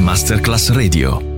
Masterclass Radio.